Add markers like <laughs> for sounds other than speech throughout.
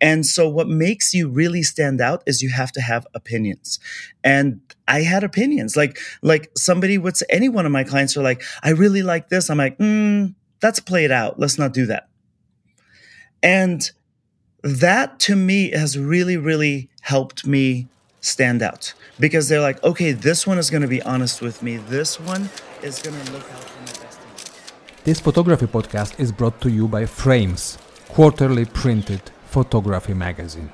And so what makes you really stand out is you have to have opinions. And I had opinions. Like, like somebody would say, any one of my clients are like, I really like this. I'm like, mm, that's played out. Let's not do that. And that to me has really, really helped me stand out because they're like, okay, this one is going to be honest with me. This one is going to look out for my best. This photography podcast is brought to you by Frames, quarterly printed photography magazine.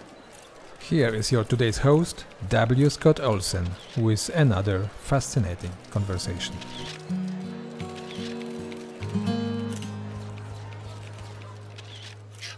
Here is your today's host, W. Scott Olsen, with another fascinating conversation.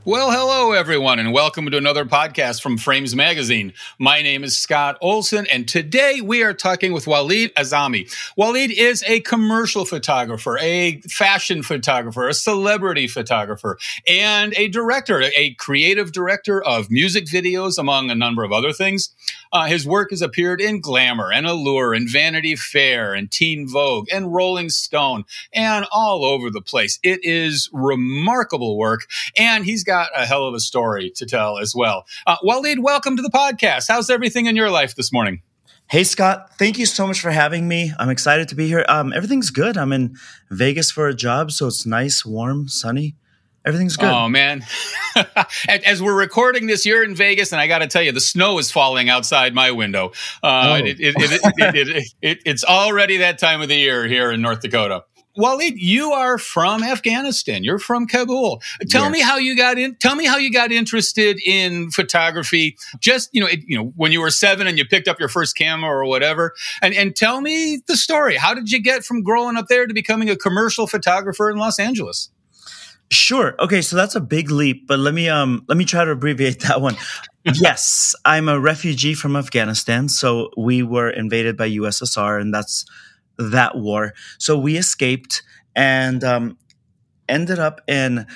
Well, hello, everyone, and welcome to another podcast from Frames Magazine. My name is Scott Olsen, and today we are talking with Walid Azami. Walid is a commercial photographer, a fashion photographer, a celebrity photographer, and a director, a creative director of music videos, among a number of other things. Uh, his work has appeared in Glamour and Allure and Vanity Fair and Teen Vogue and Rolling Stone and all over the place. It is remarkable work, and he's got got a hell of a story to tell as well. Uh, Walid, welcome to the podcast. How's everything in your life this morning? Hey Scott, thank you so much for having me. I'm excited to be here. Um, everything's good. I'm in Vegas for a job, so it's nice, warm, sunny. Everything's good. Oh man! <laughs> As we're recording this, you're in Vegas, and I got to tell you, the snow is falling outside my window. Uh, oh. it, it, it, it's already that time of the year here in North Dakota. Walid, you are from Afghanistan. You're from Kabul. Tell yes. me how you got in. Tell me how you got interested in photography. Just you know, it, you know, when you were seven and you picked up your first camera or whatever. And and tell me the story. How did you get from growing up there to becoming a commercial photographer in Los Angeles? Sure. Okay, so that's a big leap, but let me um let me try to abbreviate <laughs> that one. yes, I'm a refugee from Afghanistan. So we were invaded by USSR, and that's that war. So we escaped and um, ended up in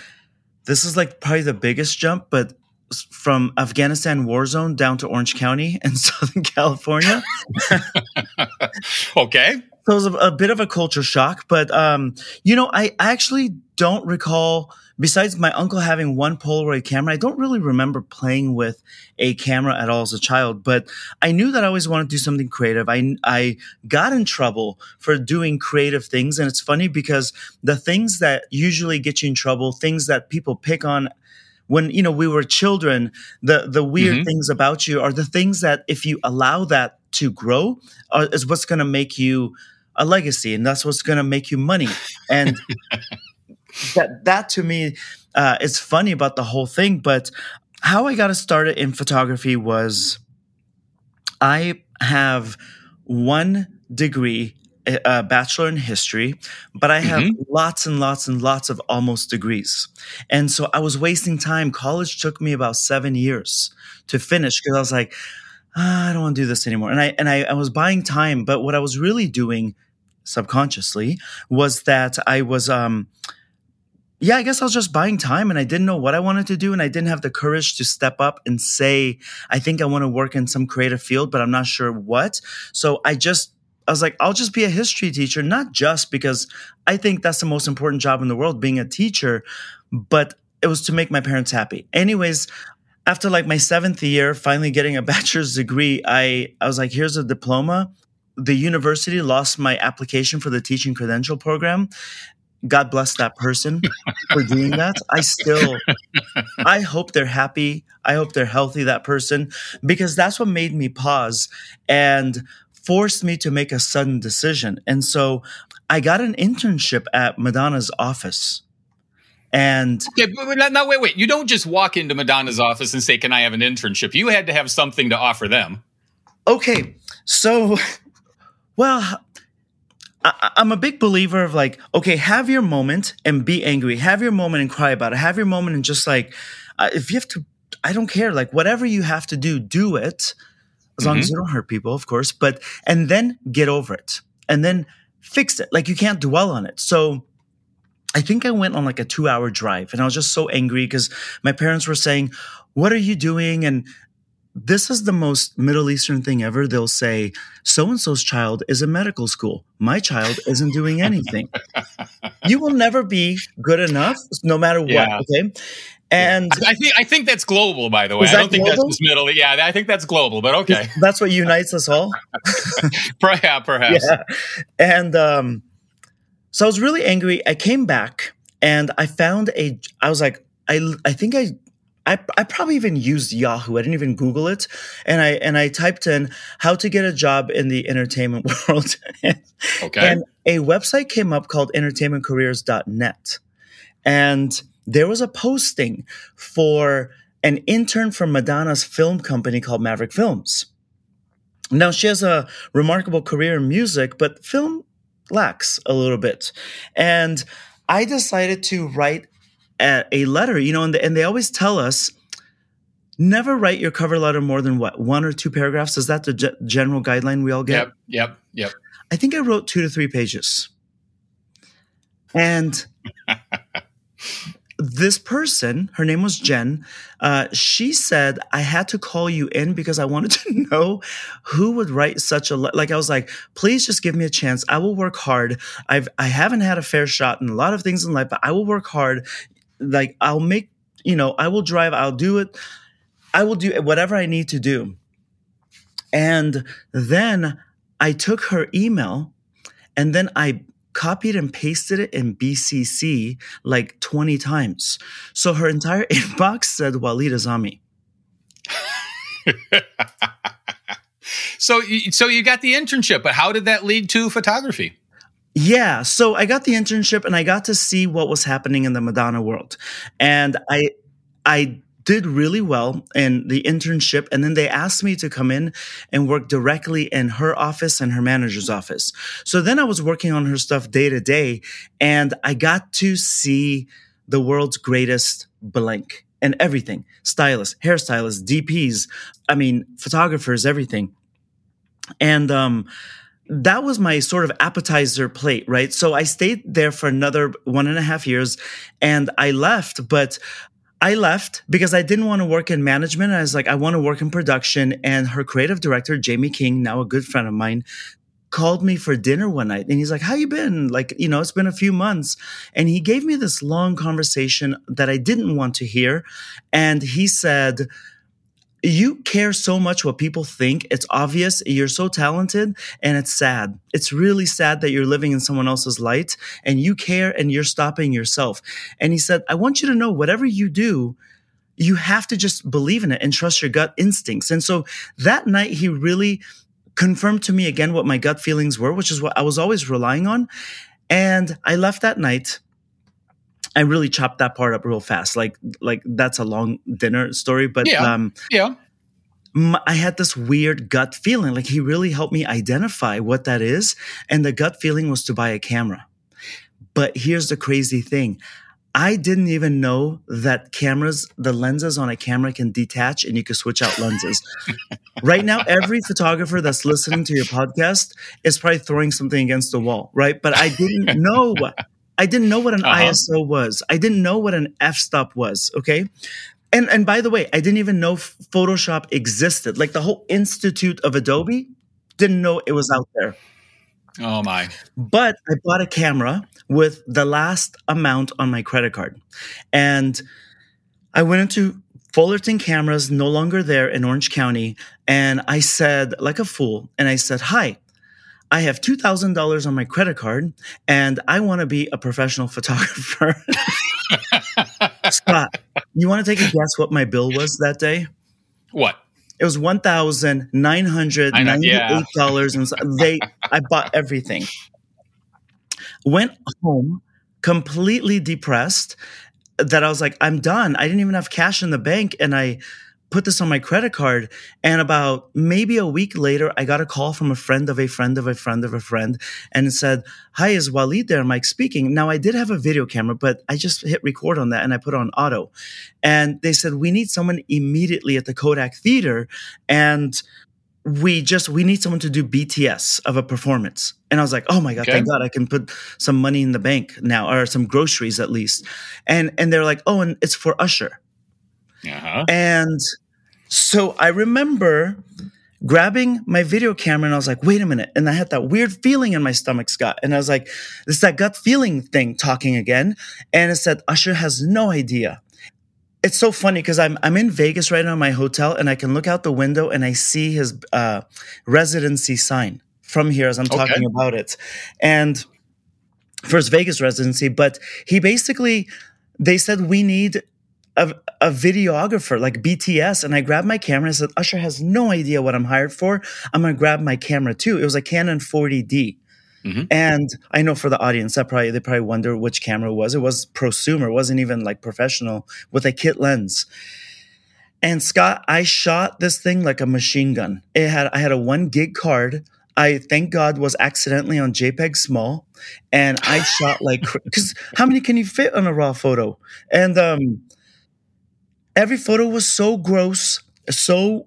this is like probably the biggest jump, but from Afghanistan war zone down to Orange County <laughs> in Southern California. <laughs> <laughs> okay. So it was a, a, bit of a culture shock, but um, you know, I actually don't recall besides my uncle having one Polaroid camera, I don't really remember playing with a camera at all as a child, but I knew that I always wanted to do something creative. I, I got in trouble for doing creative things. And it's funny because the things that usually get you in trouble, things that people pick on when you know we were children the the weird mm-hmm. things about you are the things that if you allow that to grow uh, is what's going to make you a legacy and that's what's going to make you money and <laughs> that that to me uh, is funny about the whole thing. But how I got started in photography was I have one degree a bachelor in history, but I have mm-hmm. lots and lots and lots of almost degrees. And so I was wasting time. College took me about seven years to finish because I was like, ah, I don't want to do this anymore. And I and I, I was buying time, but what I was really doing subconsciously was that I was um yeah, I guess I was just buying time and I didn't know what I wanted to do. And I didn't have the courage to step up and say, I think I want to work in some creative field, but I'm not sure what. So I just, I was like, I'll just be a history teacher, not just because I think that's the most important job in the world, being a teacher, but it was to make my parents happy. Anyways, after like my seventh year, finally getting a <laughs> bachelor's degree, I, I was like, here's a diploma the university lost my application for the teaching credential program God bless that person for doing that. I still, I hope they're happy. I hope they're healthy, that person, because that's what made me pause and forced me to make a sudden decision. And so I got an internship at Madonna's office. And okay, but now wait, wait. You don't just walk into Madonna's office and say, Can I have an internship? You had to have something to offer them. Okay. So, <laughs> well, I, am a big believer of like, okay, have your moment and be angry. Have your moment and cry about it. Have your moment and just like, uh, if you have to, I don't care. Like whatever you have to do, do it. As long mm-hmm. as you don't hurt people, of course. But and then get over it, and then fix it. Like you can't dwell on it. So I think I went on like a two hour drive, and I was just so angry because my parents were saying, "What are you doing?" and this is the most Middle Eastern thing ever. They'll say, so and so's child is in medical school. My child isn't doing anything. <laughs> you will never be good enough, no matter what. Yeah. Okay. And I think I think that's global, by the way. I don't think global? that's just middle. Yeah, I think that's global, but okay. that's what unites us all. <laughs> perhaps, perhaps. yeah. And um, so I was really angry. I came back and I found a. I was like, I I think I. I, I probably even used Yahoo. I didn't even Google it, and I and I typed in how to get a job in the entertainment <laughs> world, Okay. and a website came up called entertainmentcareers.net, and there was a posting for an intern from Madonna's film company called Maverick Films. Now she has a remarkable career in music, but film lacks a little bit. And I decided to write a, a letter, you know, and, and they always tell us never write your cover letter more than what, one or two paragraphs? Is that the ge- general guideline we all get? Yep. Yep. Yep. I think I wrote two to three pages. And <laughs> this person, her name was Jen, uh, she said, I had to call you in because I wanted <laughs> to know who would write such a, le-. like, I was like, please just give me a chance. I will work hard. I've, I haven't had a fair shot in a lot of things in life, but I will work hard. Like, I'll make, you know, I will drive, I'll do it. I will do whatever I need to do. And then I took her email and then I copied and pasted it in BCC like 20 times. So her entire <laughs> inbox said Walid Azami. <laughs> so, you- so you got the internship, but how did that lead to photography? Yeah, so I got the internship and I got to see what was happening in the Madonna world. And I I did really well in the internship and then they asked me to come in and work directly in her office and her manager's office. So then I was working on her stuff day to day and I got to see the world's greatest blank and everything. Stylists, hairstylists, DPs, I mean, photographers, everything. And um that was my sort of appetizer plate, right? So I stayed there for another one and a half years and I left, but I left because I didn't want to work in management. I was like, I want to work in production. And her creative director, Jamie King, now a good friend of mine, called me for dinner one night and he's like, How you been? Like, you know, it's been a few months. And he gave me this long conversation that I didn't want to hear. And he said, you care so much what people think. It's obvious. You're so talented and it's sad. It's really sad that you're living in someone else's light and you care and you're stopping yourself. And he said, I want you to know whatever you do, you have to just believe in it and trust your gut instincts. And so that night, he really confirmed to me again what my gut feelings were, which is what I was always relying on. And I left that night. I really chopped that part up real fast. Like, like that's a long dinner story, but Yeah. um, Yeah. I had this weird gut feeling. Like he really helped me identify what that is. And the gut feeling was to buy a camera. But here's the crazy thing. I didn't even know that cameras, the lenses on a camera can detach and you can switch out lenses. <laughs> right now, every photographer that's listening to your podcast is probably throwing something against the wall, right? But I didn't know. I didn't know what an Uh-huh. ISO was. I didn't know what an f-stop was. Okay. And and by the way, I didn't even know Photoshop existed. Like the whole Institute of Adobe didn't know it was out there. Oh my. But I bought a camera with the last amount on my credit card. And I went into Fullerton Cameras, no longer there in Orange County. And I said, like a fool, and I said, Hi, I have $2,000 on my credit card and I want to be a professional <laughs> photographer. <laughs> Scott, you want to take a guess what my bill was that day? What? It was one thousand nine hundred ninety-eight dollars, and so they. I bought everything. Went home completely depressed. That I was like, I'm done. I didn't even have cash in the bank, and I put this on my credit card. And about maybe a week later, I got a call from a friend of a friend of a friend of a friend, and said, "Hi, is Walid there? Mike speaking." Now I did have a video camera, but I just hit record on that and I put on auto. And they said, "We need someone immediately at the Kodak Theater," and we just we need someone to do BTS of a performance. And I was like, oh my God, Okay. thank God I can put some money in the bank now, or some groceries at least. And and they're like, oh, and it's for Usher. Uh-huh. And so I remember grabbing my video camera and I was like, wait a minute. And I had that weird feeling in my stomach, Scott. And I was like, it's that gut feeling thing talking again. And it said, Usher has no idea. it's so funny because I'm I'm in Vegas right now in my hotel and I can look out the window and I see his uh, residency sign from here as I'm talking about it, and for his Vegas residency. But he basically they said we need a, a videographer like BTS, and I grabbed my camera and I said Usher has no idea what I'm hired for. I'm gonna grab my camera too. It was a Canon 40D. Mhm. And I know for the audience, that probably they probably wonder which camera it was. It was prosumer, it wasn't even like professional with a kit lens. And Scott, I shot this thing like a machine gun. It had I had a one gig card. I thank God was accidentally on JPEG small, and I shot like because how many can you fit on a raw photo? And um, every photo was so gross, so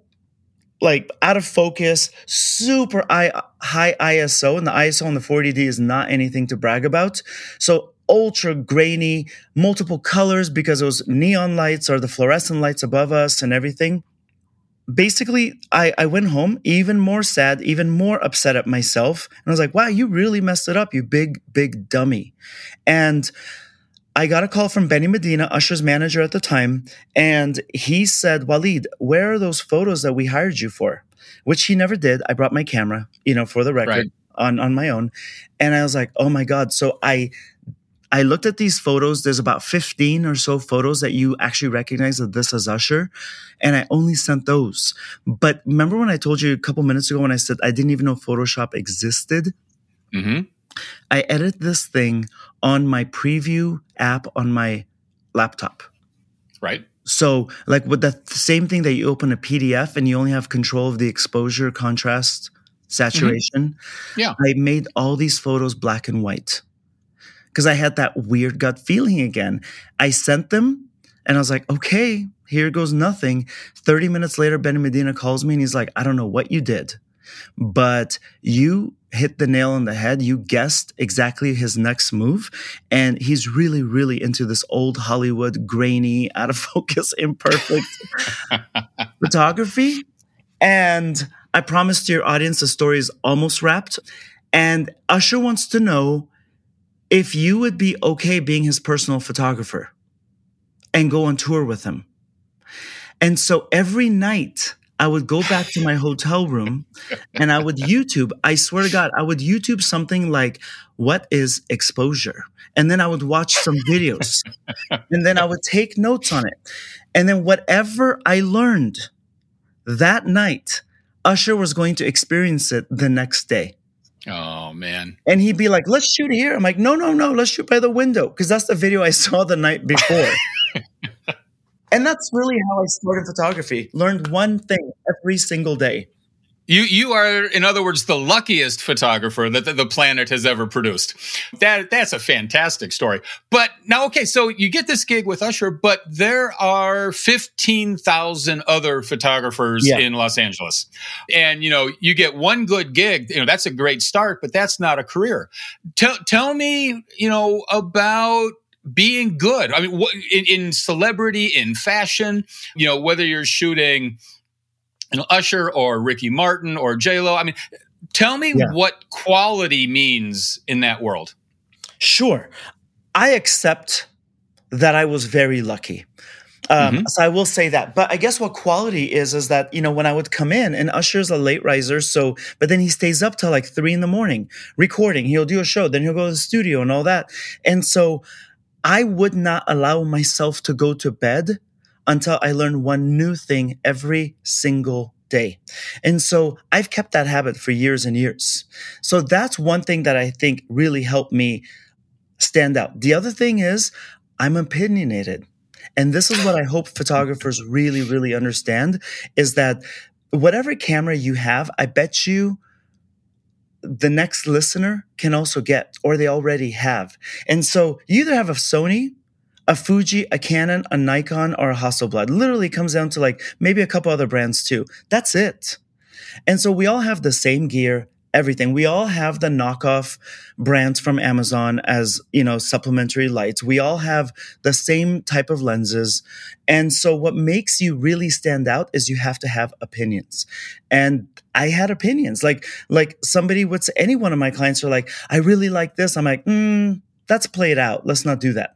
like out of focus, super high ISO, and the ISO on the 40D is not anything to brag about. So ultra grainy, multiple colors because was neon lights or the fluorescent lights above us and everything. Basically, I, I went home even more sad, even more upset at myself. And I was like, wow, you really messed it up, you big, big dummy. And I got a call from Benny Medina, Usher's manager at the time, and he said, Walid, where are those photos that we hired you for? Which he never did. I brought my camera, you know, for the record Right. on, on my own. And I was like, oh my God. So I I looked at these photos. There's about 15 or so photos that you actually recognize that this is Usher. And I only sent those. But remember when I told you a couple minutes ago when I said I didn't even know Photoshop existed? hmm I edit this thing on my preview app on my laptop. Right. So, like with the same thing that you open a PDF and you only have control of the exposure, contrast, saturation. Mm-hmm. Yeah. I made all these photos black and white because I had that weird gut feeling again. I sent them and I was like, okay, here goes nothing. 30 minutes later, Benny Medina calls me and he's like, I don't know what you did, but you hit the nail on the head. You guessed exactly his next move. And he's really, really into this old Hollywood, grainy, <laughs> out of focus, imperfect <laughs> photography. And I promised to your audience the story is almost wrapped. And Usher wants to know if you would be okay being his personal photographer and go on tour with him. And so every night I would go back to my hotel room and I would YouTube, I swear to God, I would YouTube something like, What is exposure? And then I would watch some videos and then I would take notes on it. And then whatever I learned that night, Usher was going to experience it the next day. Oh man. And he'd be like, let's shoot here. I'm like, no, no, no, let's shoot by the window. Because that's the video I saw the night before. <laughs> and that's really how I started photography. Learned one thing every single day. You you are, in other words, the luckiest photographer that the, the planet has ever produced. That that's a fantastic story. But now, okay, so you get this gig with Usher, but there are fifteen thousand other photographers Yeah. in Los Angeles, and you know you get one good gig. You know that's a great start, but that's not a career. Tell tell me, you know, about being good. I mean, what, in, in celebrity, in fashion, you know, whether you're shooting you know, Usher or Ricky Martin or J Lo. I mean, tell me Yeah. what quality means in that world. Sure. I accept that I was very lucky. Um, Mhm. So I will say that. But I guess what quality is, is that, you know, when I would come in and Usher's a late riser. So, but then he stays up till like three in the morning recording. He'll do a show, then he'll go to the studio and all that. And so I would not allow myself to go to bed until I learn one new thing every single day. And so I've kept that habit for years and years. So that's one thing that I think really helped me stand out. The other thing is I'm opinionated. And this is what I hope photographers really, really understand is that whatever camera you have, I bet you the next listener can also get, or they already have. And so you either have a Sony, a Fuji, a Canon, a Nikon, or a Hasselblad. Literally comes down to like maybe a couple other brands too. That's it. And so we all have the same gear, everything. We all have the knockoff brands from Amazon as, you know, supplementary lights. We all have the same type of lenses. And so what makes you really stand out is you have to have opinions. And I had opinions. Like, like somebody would say, any one of my clients are like, I really like this. I'm like, mm, that's played out. Let's not do that.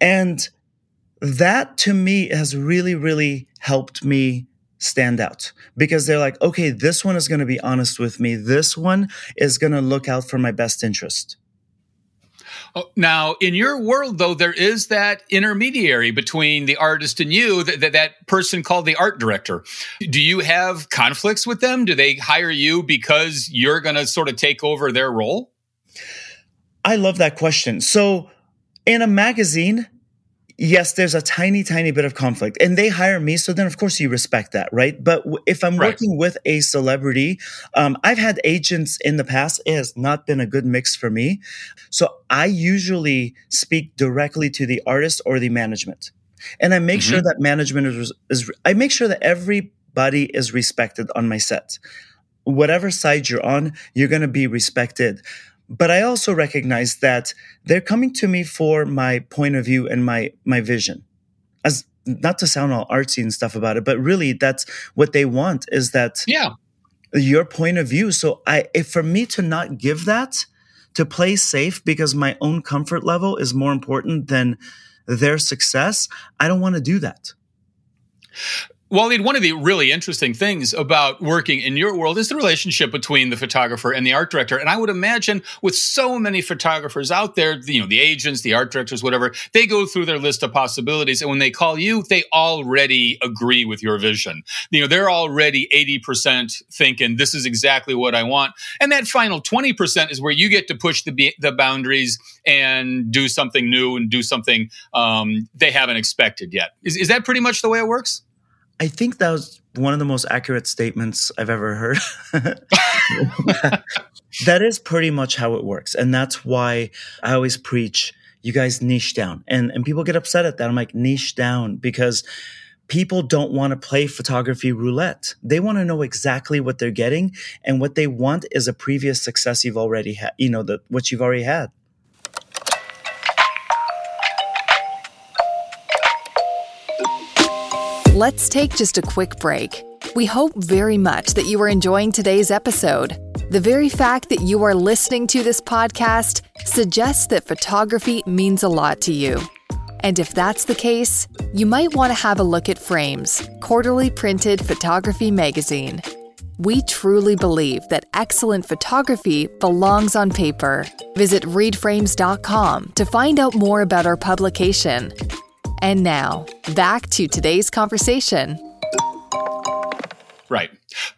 And that to me has really, really helped me stand out because they're like, okay, this one is going to be honest with me. This one is going to look out for my best interest. Oh, now, in your world, though, there is that intermediary between the artist and you, that, that, that person called the art director. Do you have conflicts with them? Do they hire you because you're going to sort of take over their role? I love that question. So, in a magazine, yes, there's a tiny, tiny bit of conflict, and they hire me. So then, of course, you respect that, right? But if I'm right. working with a celebrity, um, I've had agents in the past. It has not been a good mix for me. So I usually speak directly to the artist or the management, and I make mm-hmm. sure that management is, is. I make sure that everybody is respected on my set. Whatever side you're on, you're going to be respected. But I also recognize that they're coming to me for my point of view and my my vision. As not to sound all artsy and stuff about it, but really that's what they want is that yeah your point of view. So I if for me to not give that, to play safe because my own comfort level is more important than their success, I don't want to do that. Walid, one of the really interesting things about working in your world is the relationship between the photographer and the art director. And I would imagine with so many photographers out there, you know, the agents, the art directors, whatever, they go through their list of possibilities. And when they call you, they already agree with your vision. You know, they're already 80% thinking this is exactly what I want. And that final 20% is where you get to push the, the boundaries and do something new and do something um, they haven't expected yet. Is, is that pretty much the way it works? I think that was one of the most accurate statements I've ever heard. <laughs> that is pretty much how it works. And that's why I always preach you guys niche down. And and people get upset at that. I'm like niche down because people don't want to play photography roulette. They want to know exactly what they're getting and what they want is a previous success you've already had, you know, the what you've already had. Let's take just a quick break. We hope very much that you are enjoying today's episode. The very fact that you are listening to this podcast suggests that photography means a lot to you. And if that's the case, you might want to have a look at Frames, quarterly printed photography magazine. We truly believe that excellent photography belongs on paper. Visit readframes.com to find out more about our publication and now, back to today's conversation. Right.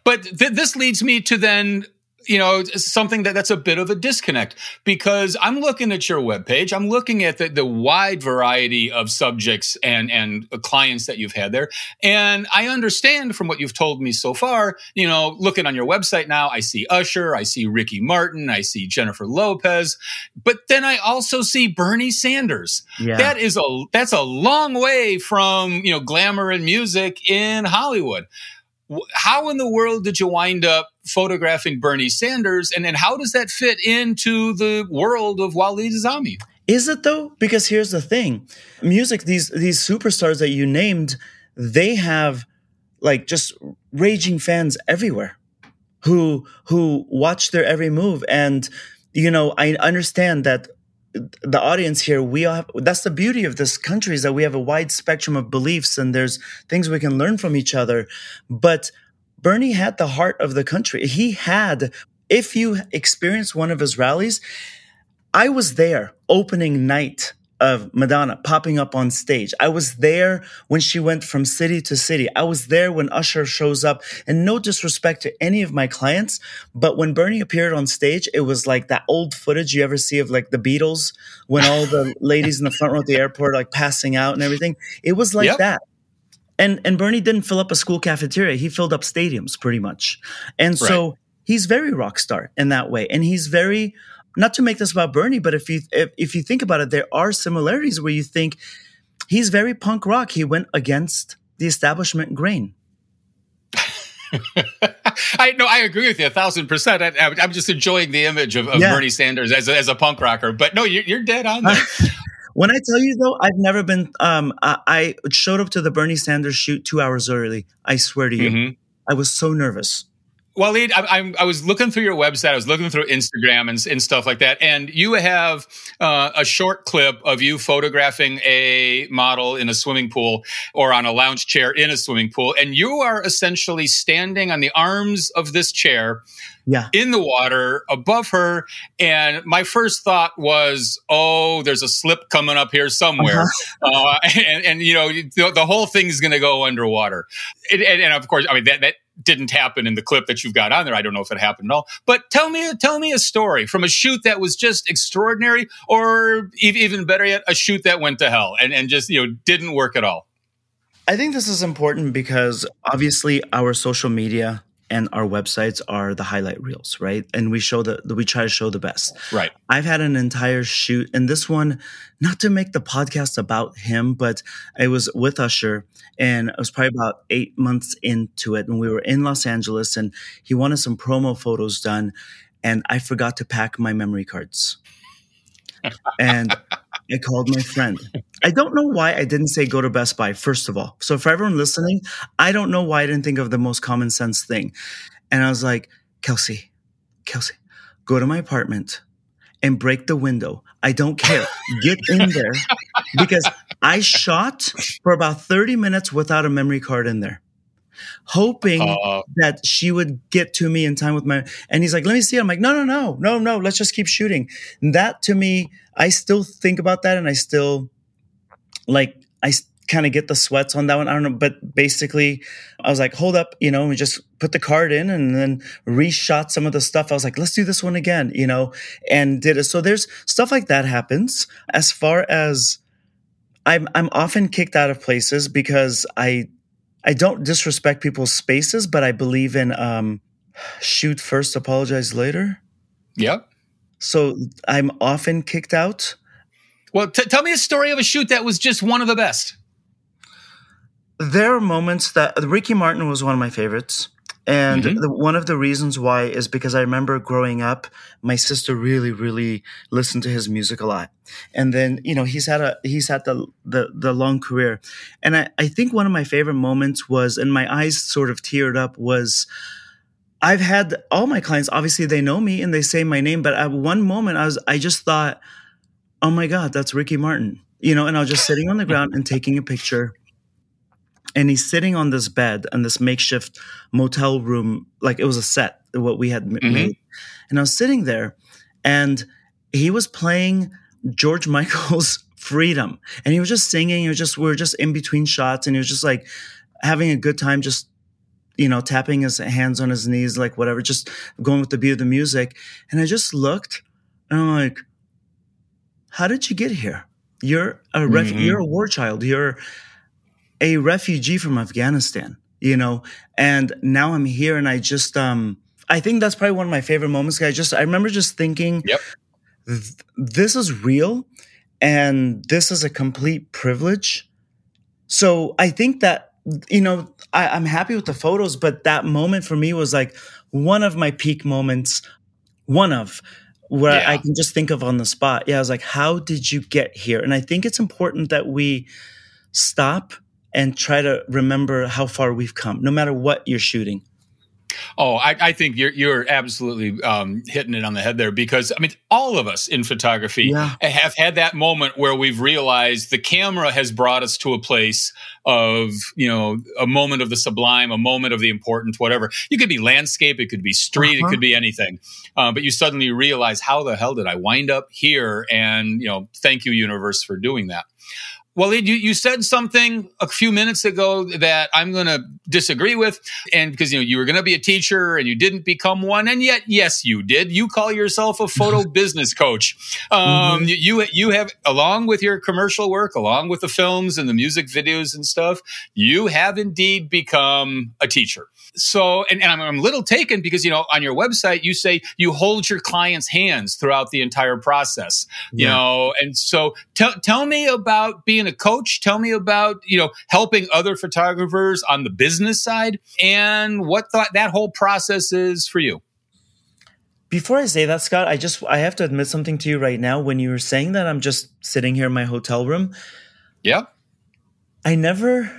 But th- this leads me to then you know something that that's a bit of a disconnect because i'm looking at your webpage. I'm looking at the, the wide variety of subjects and and clients that you've had there. And i understand from what you've told me so far you know looking on your website now i see usher i see ricky martin i see jennifer lopez but then i also see bernie sanders. Yeah. that is a that's a long way from you know glamour and music in hollywood how in the world did you wind up photographing Bernie Sanders? And then how does that fit into the world of Walid Azami? Is it though? Because here's the thing music, these, these superstars that you named, they have like just raging fans everywhere who, who watch their every move. And, you know, I understand that the audience here, we have, that's the beauty of this country is that we have a wide spectrum of beliefs and there's things we can learn from each other. But Bernie had the heart of the country. He had, if you experience one of his rallies, I was there opening night of Madonna popping up on stage. I was there when she went from city to city. I was there when Usher shows up. And no disrespect to any of my clients, but when Bernie appeared on stage, it was like that old footage you ever see of like the Beatles when all the <laughs> ladies in the front row at the airport like passing out and everything. It was like yep. that. And and Bernie didn't fill up a school cafeteria. He filled up stadiums pretty much. And so right. he's very rock star in that way. And he's very not to make this about Bernie, but if you if, if you think about it, there are similarities where you think he's very punk rock. He went against the establishment grain. <laughs> I no, I agree with you a thousand percent. I, am just enjoying the image of, of yeah. Bernie Sanders as a, as a punk rocker. But no, you're, you're dead on there. <laughs> when I tell you though, I've never been. Um, I, I, showed up to the Bernie Sanders shoot two hours early. I swear to you, mm-hmm. I was so nervous. Walid, I, I, I, was looking through your website. I was looking through Instagram and, and stuff like that, and you have uh, a short clip of you photographing a model in a swimming pool or on a lounge chair in a swimming pool, and you are essentially standing on the arms of this chair, yeah. in the water above her. And my first thought was, oh, there's a slip coming up here somewhere, uh-huh. uh, and, and, you know the, the whole thing's going to go underwater. And, and, and of course, I mean that that didn't happen in the clip that you've got on there. I don't know if it happened at all. But tell me, tell me a story from a shoot that was just extraordinary, or even better yet, a shoot that went to hell and, and just you know didn't work at all. I think this is important because obviously our social media and our websites are the highlight reels, right? And we show the we try to show the best. Right. I've had an entire shoot, and this one, not to make the podcast about him, but I was with Usher, and it was probably about eight months into it, and we were in Los Angeles, and he wanted some promo photos done, and I forgot to pack my memory cards, and <laughs> I called my friend. I don't know why I didn't say go to Best Buy, first of all. So, for everyone listening, I don't know why I didn't think of the most common sense thing. And I was like, Kelsey, Kelsey, go to my apartment and break the window. I don't care. Get in there <laughs> because I shot for about 30 minutes without a memory card in there hoping uh, that she would get to me in time with my and he's like let me see it. i'm like no no no no no let's just keep shooting. And that to me i still think about that and i still like i kind of get the sweats on that one. I don't know but basically i was like hold up you know we just put the card in and then reshot some of the stuff. I was like let's do this one again you know and did it. So there's stuff like that happens. As far as i'm i'm often kicked out of places because i I don't disrespect people's spaces, but I believe in um, shoot first, apologize later. Yep. So I'm often kicked out. Well, t- tell me a story of a shoot that was just one of the best. There are moments that Ricky Martin was one of my favorites. And mm-hmm. the, one of the reasons why is because I remember growing up, my sister really, really listened to his music a lot. And then, you know, he's had a, he's had the, the, the long career. And I, I think one of my favorite moments was, and my eyes sort of teared up was, I've had all my clients, obviously they know me and they say my name, but at one moment I was, I just thought, oh my God, that's Ricky Martin, you know, and I was just sitting on the ground and taking a picture and he's sitting on this bed in this makeshift motel room like it was a set what we had mm-hmm. made. And i was sitting there and he was playing george <laughs> michael's freedom. And he was just singing he was just we were just in between shots and he was just like having a good time just you know tapping his hands on his knees like whatever just going with the beat of the music. And i just looked and i'm like how did you get here? You're a ref- mm-hmm. you're a war child. You're a refugee from Afghanistan, you know, and now I'm here and I just, um, I think that's probably one of my favorite moments. I just, I remember just thinking, yep. this is real and this is a complete privilege. So I think that, you know, I, I'm happy with the photos, but that moment for me was like one of my peak moments, one of, where yeah. I can just think of on the spot. Yeah, I was like, how did you get here? And I think it's important that we stop and try to remember how far we've come, no matter what you're shooting. Oh, I, I, think you're you're absolutely um, hitting it on the head there because I mean all of us in photography yeah. have had that moment where we've realized the camera has brought us to a place of you know a moment of the sublime, a moment of the important, whatever. You could be landscape, it could be street, uh-huh. it could be anything, uh, but you suddenly realize how the hell did I wind up here? And you know, thank you universe for doing that. Well, you, you said something a few minutes ago that I'm going to disagree with. And because, you know, you were going to be a teacher and you didn't become one. And yet, yes, you did. You call yourself a photo <laughs> business coach. Um, mm-hmm. you, you have, along with your commercial work, along with the films and the music videos and stuff, you have indeed become a teacher so and, and I'm, I'm, a little taken because you know on your website you say you hold your clients hands throughout the entire process you yeah. know and so tell tell me about being a coach tell me about you know helping other photographers on the business side and what th- that whole process is for you before I say that, Scott, I just I have to admit something to you right now. When you were saying that I'm just sitting here in my hotel room, yeah, I never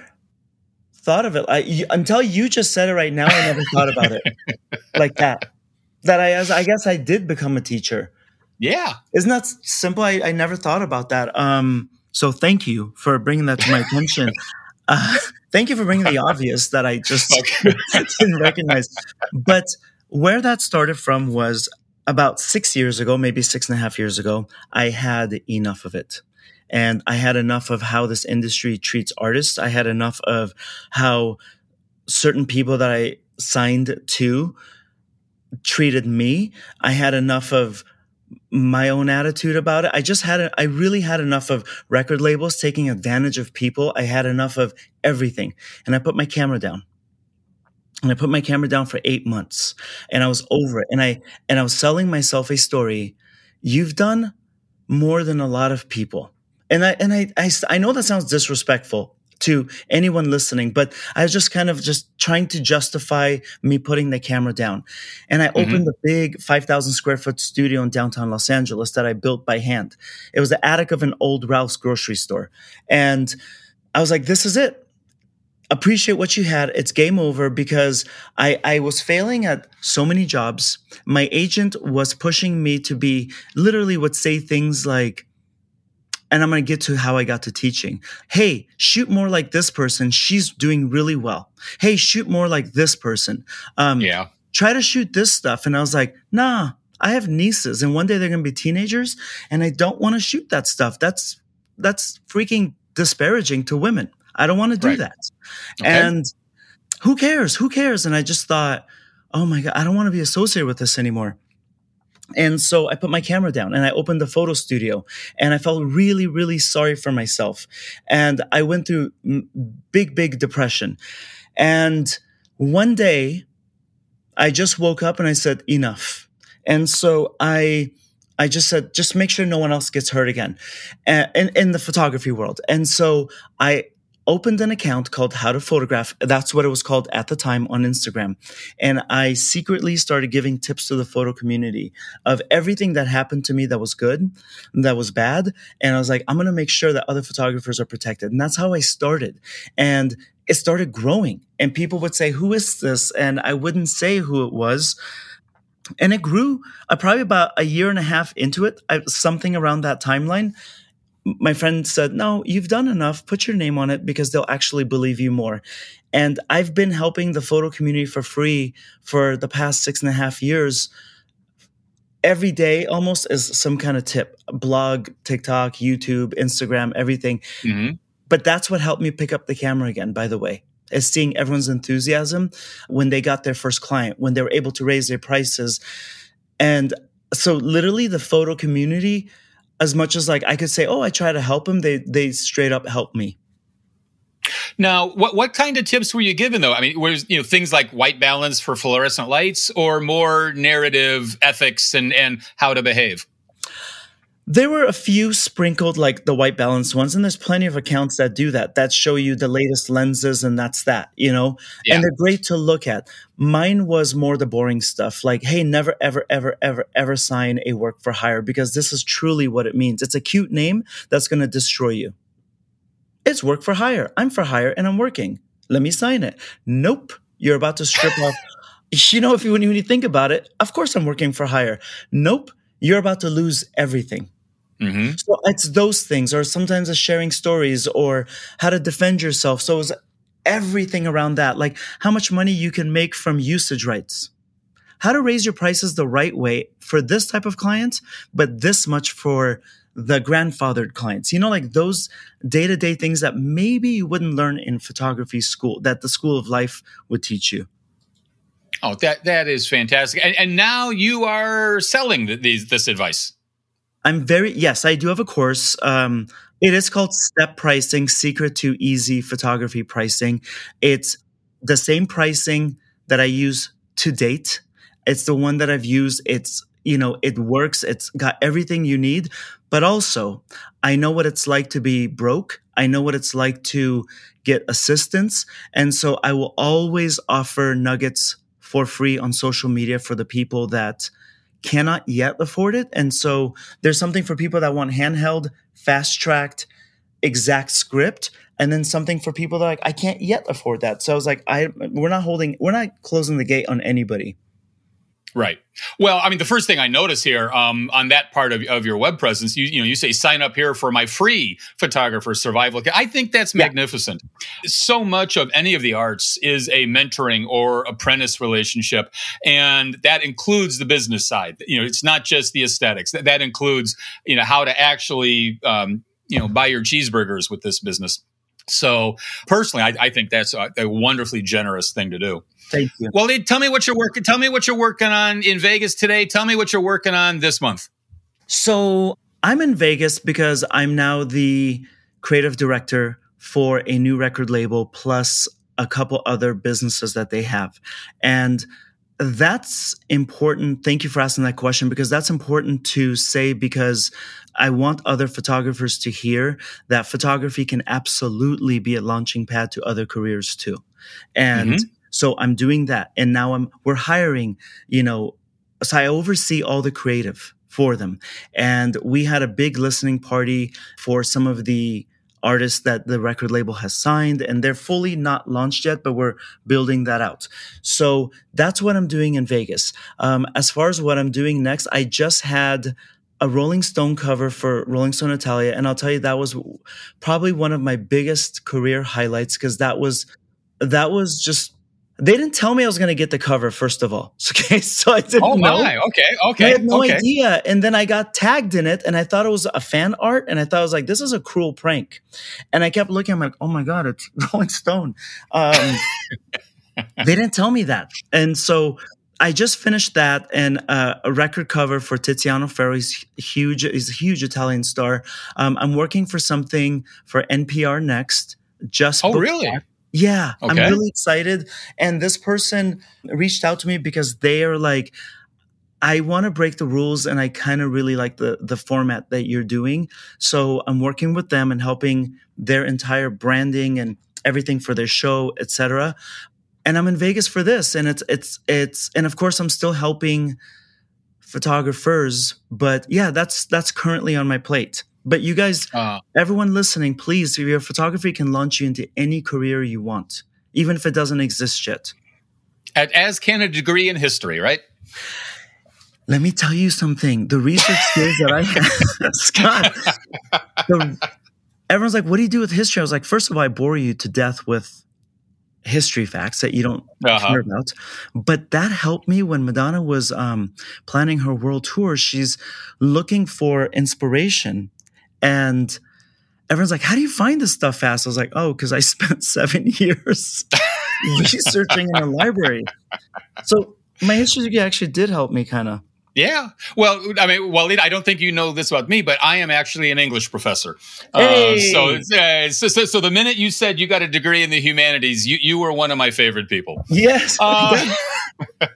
thought of it I, you, until you just said it right now. I never thought about it <laughs> like that. That I, as I guess, I did become a teacher. Yeah, isn't that simple? I, I never thought about that. Um, so thank you for bringing that to my attention. Uh, thank you for bringing the obvious that I just <laughs> <laughs> didn't recognize. But where that started from was about six years ago, maybe six and a half years ago. I had enough of it. And I had enough of how this industry treats artists. I had enough of how certain people that I signed to treated me. I had enough of my own attitude about it. I just had, I really had enough of record labels taking advantage of people. I had enough of everything. And I put my camera down. And I put my camera down for eight months and I was over it. And I, and I was selling myself a story. You've done more than a lot of people. And I, and I, I, I know that sounds disrespectful to anyone listening, but I was just kind of just trying to justify me putting the camera down. And I mm-hmm. opened the big 5,000 square foot studio in downtown Los Angeles that I built by hand. It was the attic of an old Ralph's grocery store. And I was like, this is it. Appreciate what you had. It's game over because I, I was failing at so many jobs. My agent was pushing me to be literally would say things like, and I'm going to get to how I got to teaching. Hey, shoot more like this person. She's doing really well. Hey, shoot more like this person. Um, yeah. Try to shoot this stuff. And I was like, nah, I have nieces and one day they're going to be teenagers and I don't want to shoot that stuff. That's, that's freaking disparaging to women. I don't want to do right. that. Okay. And who cares? Who cares? And I just thought, oh my God, I don't want to be associated with this anymore. And so I put my camera down and I opened the photo studio and I felt really, really sorry for myself. And I went through big, big depression. And one day I just woke up and I said, enough. And so I, I just said, just make sure no one else gets hurt again in, in the photography world. And so I opened an account called How to Photograph. That's what it was called at the time on Instagram. And I secretly started giving tips to the photo community of everything that happened to me that was good, that was bad. And I was like, I'm going to make sure that other photographers are protected. And that's how I started. And it started growing. And people would say, Who is this? And I wouldn't say who it was. And it grew uh, probably about a year and a half into it, I, something around that timeline my friend said, No, you've done enough. Put your name on it because they'll actually believe you more. And I've been helping the photo community for free for the past six and a half years. Every day, almost as some kind of tip blog, TikTok, YouTube, Instagram, everything. Mm-hmm. But that's what helped me pick up the camera again, by the way, is seeing everyone's enthusiasm when they got their first client, when they were able to raise their prices. And so, literally, the photo community as much as like I could say, oh, I try to help them, they they straight up help me. Now, what what kind of tips were you given though? I mean, was you know things like white balance for fluorescent lights, or more narrative ethics and and how to behave? There were a few sprinkled, like the white balance ones, and there's plenty of accounts that do that, that show you the latest lenses, and that's that, you know? Yeah. And they're great to look at. Mine was more the boring stuff, like, hey, never, ever, ever, ever, ever sign a work for hire because this is truly what it means. It's a cute name that's going to destroy you. It's work for hire. I'm for hire and I'm working. Let me sign it. Nope. You're about to strip off. <laughs> You know, if you, when you think about it, of course I'm working for hire. Nope. You're about to lose everything Mm-hmm. So it's those things, or sometimes it's sharing stories or how to defend yourself. So it's everything around that, like how much money you can make from usage rights, how to raise your prices the right way for this type of client, but this much for the grandfathered clients. You know, like those day to day things that maybe you wouldn't learn in photography school, that the school of life would teach you. Oh, that that is fantastic! And, and now you are selling these this advice. I'm very yes, I do have a course. Um, it is called Step Pricing: Secret to Easy Photography Pricing. It's the same pricing that I use to date. It's the one that I've used. It's you know it works. It's got everything you need. But also, I know what it's like to be broke. I know what it's like to get assistance, and so I will always offer nuggets for free on social media for the people that cannot yet afford it. And so there's something for people that want handheld, fast tracked, exact script and then something for people that like I can't yet afford that. So I was like, I we're not holding, we're not closing the gate on anybody. Right. Well, I mean, the first thing I notice here um, on that part of, of your web presence, you, you know, you say sign up here for my free photographer survival. I think that's yeah. magnificent. So much of any of the arts is a mentoring or apprentice relationship, and that includes the business side. You know, it's not just the aesthetics. That, that includes you know how to actually um, you know buy your cheeseburgers with this business. So personally, I, I think that's a, a wonderfully generous thing to do. Thank you. Well, tell me what you're working. Tell me what you're working on in Vegas today. Tell me what you're working on this month. So I'm in Vegas because I'm now the creative director for a new record label plus a couple other businesses that they have, and that's important. Thank you for asking that question because that's important to say because I want other photographers to hear that photography can absolutely be a launching pad to other careers too. And mm-hmm. So I'm doing that. And now I'm, we're hiring, you know, so I oversee all the creative for them. And we had a big listening party for some of the artists that the record label has signed and they're fully not launched yet but we're building that out so that's what i'm doing in vegas um, as far as what i'm doing next i just had a rolling stone cover for rolling stone italia and i'll tell you that was probably one of my biggest career highlights because that was that was just they didn't tell me I was going to get the cover, first of all. <laughs> Okay. So I didn't oh, know. My. Okay. Okay. I had no okay. idea. And then I got tagged in it and I thought it was a fan art. And I thought I was like, this is a cruel prank. And I kept looking, I'm like, oh my God, it's <laughs> Rolling Stone. Um, <laughs> they didn't tell me that. And so I just finished that and uh, a record cover for Tiziano Ferro. He's huge. He's a huge Italian star. Um, I'm working for something for NPR next. Just oh, really? Yeah, okay. I'm really excited. And this person reached out to me because they are like, I want to break the rules and I kind of really like the the format that you're doing. So I'm working with them and helping their entire branding and everything for their show, etc. And I'm in Vegas for this and it's it's it's and of course I'm still helping photographers, but yeah, that's that's currently on my plate. But you guys, uh, everyone listening, please, your photography can launch you into any career you want, even if it doesn't exist yet. As can a degree in history, right? Let me tell you something. The research skills that I have, <laughs> Scott, the, everyone's like, what do you do with history? I was like, first of all, I bore you to death with history facts that you don't uh-huh. care about. But that helped me when Madonna was um, planning her world tour. She's looking for inspiration and everyone's like, how do you find this stuff fast? I was like, oh, because I <laughs> spent seven years researching in a library. So my history degree actually did help me kind of. Yeah. Well, I mean, Walid, I don't think you know this about me, but I am actually an English professor. Uh, hey. Uh, so, uh, so, so, so, the minute you said you got a degree in the humanities, you, you were one of my favorite people. Yes. <laughs> Uh,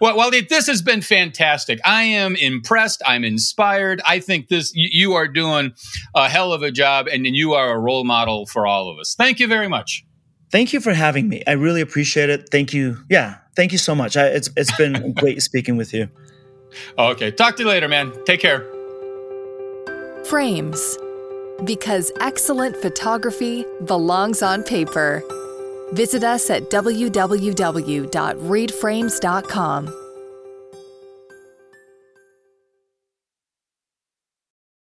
Well, well, this has been fantastic. I am impressed. I'm inspired. I think this you are doing a hell of a job, and you are a role model for all of us. Thank you very much. Thank you for having me. I really appreciate it. Thank you. Yeah, thank you so much. I, it's it's been <laughs> great speaking with you. Okay, talk to you later, man. Take care. Frames, because excellent photography belongs on paper. Visit us at www.readframes.com.